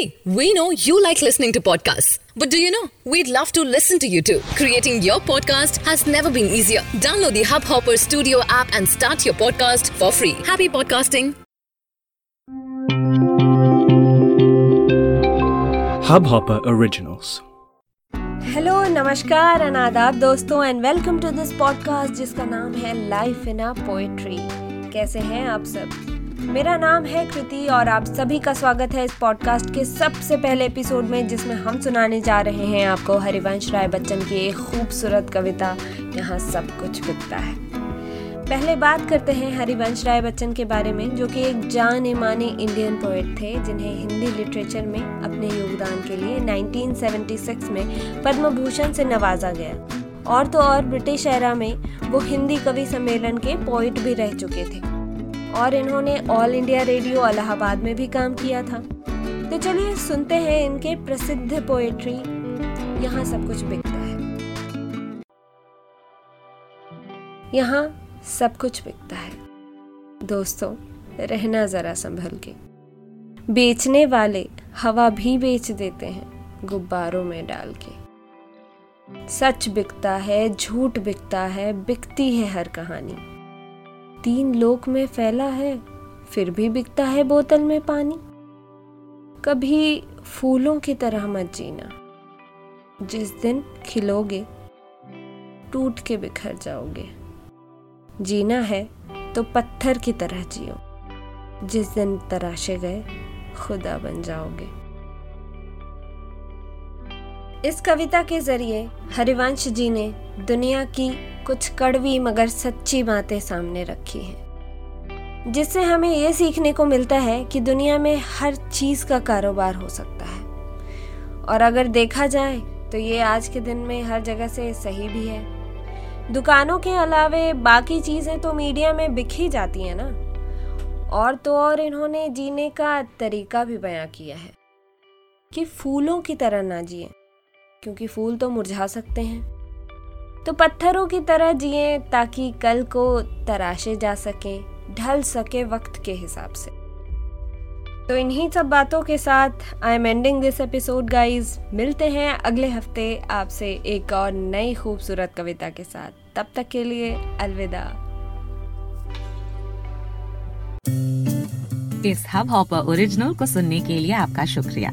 See, we know you like listening to podcasts. But do you know? We'd love to listen to you too. Creating your podcast has never been easier. Download the Hubhopper Studio app and start your podcast for free. Happy podcasting. Hubhopper Originals. Hello नमस्कार and आदाब दोस्तों and welcome to this podcast जिसका नाम है life in a poetry कैसे हैं आप सब मेरा नाम है कृति और आप सभी का स्वागत है इस पॉडकास्ट के सबसे पहले एपिसोड में, जिसमें हम सुनाने जा रहे हैं आपको हरिवंश राय बच्चन की एक खूबसूरत कविता। यहाँ सब कुछ बिकता है। पहले बात करते हैं हरिवंश राय बच्चन के बारे में, जो कि एक जाने माने इंडियन पोएट थे, जिन्हें हिंदी लिटरेचर में अपने योगदान के लिए 1976 में पद्म भूषण से नवाजा गया। और तो और ब्रिटिश एरा में वो हिंदी कवि सम्मेलन के पोइट भी रह चुके थे। और इन्होंने ऑल इंडिया रेडियो अलाहाबाद में भी काम किया था। तो चलिए सुनते हैं इनके प्रसिद्ध पोएट्री यहाँ सब कुछ बिकता है। यहाँ सब कुछ बिकता है। दोस्तों, रहना जरा संभल के। बेचने वाले हवा भी बेच देते हैं, गुब्बारों में डाल के। सच बिकता है, झूठ बिकता है, बिकती है हर कहानी। तीन लोक में फैला है, फिर भी बिकता है बोतल में पानी। कभी फूलों की तरह मत जीना। जिस दिन खिलोगे, टूट के बिखर जाओगे। जीना है तो पत्थर की तरह जियो। जिस दिन तराशे गए, खुदा बन जाओगे। इस कविता के ज़रिए हरिवंश जी ने दुनिया की कुछ कड़वी मगर सच्ची बातें सामने रखी हैं, जिससे हमें ये सीखने को मिलता है कि दुनिया में हर चीज़ का कारोबार हो सकता है। और अगर देखा जाए तो ये आज के दिन में हर जगह से सही भी है। दुकानों के अलावे बाकी चीज़ें तो मीडिया में ही जाती हैं ना। और तो और इन्होंने जीने का तरीका भी बयां किया है, कि फूलों की तरह ना जिए। क्योंकि फूल तो मुरझा सकते हैं। तो पत्थरों की तरह जिए ताकि कल को तराशे जा सकें, ढल सके वक्त के हिसाब से। तो इन्हीं सब बातों के साथ I am ending this episode guys मिलते हैं अगले हफ़्ते आपसे एक और नई खूबसूरत कविता के साथ। तब तक के लिए अलविदा। इस हब हॉपर ओरिजिनल को सुनने के लिए आपका शुक्रिया।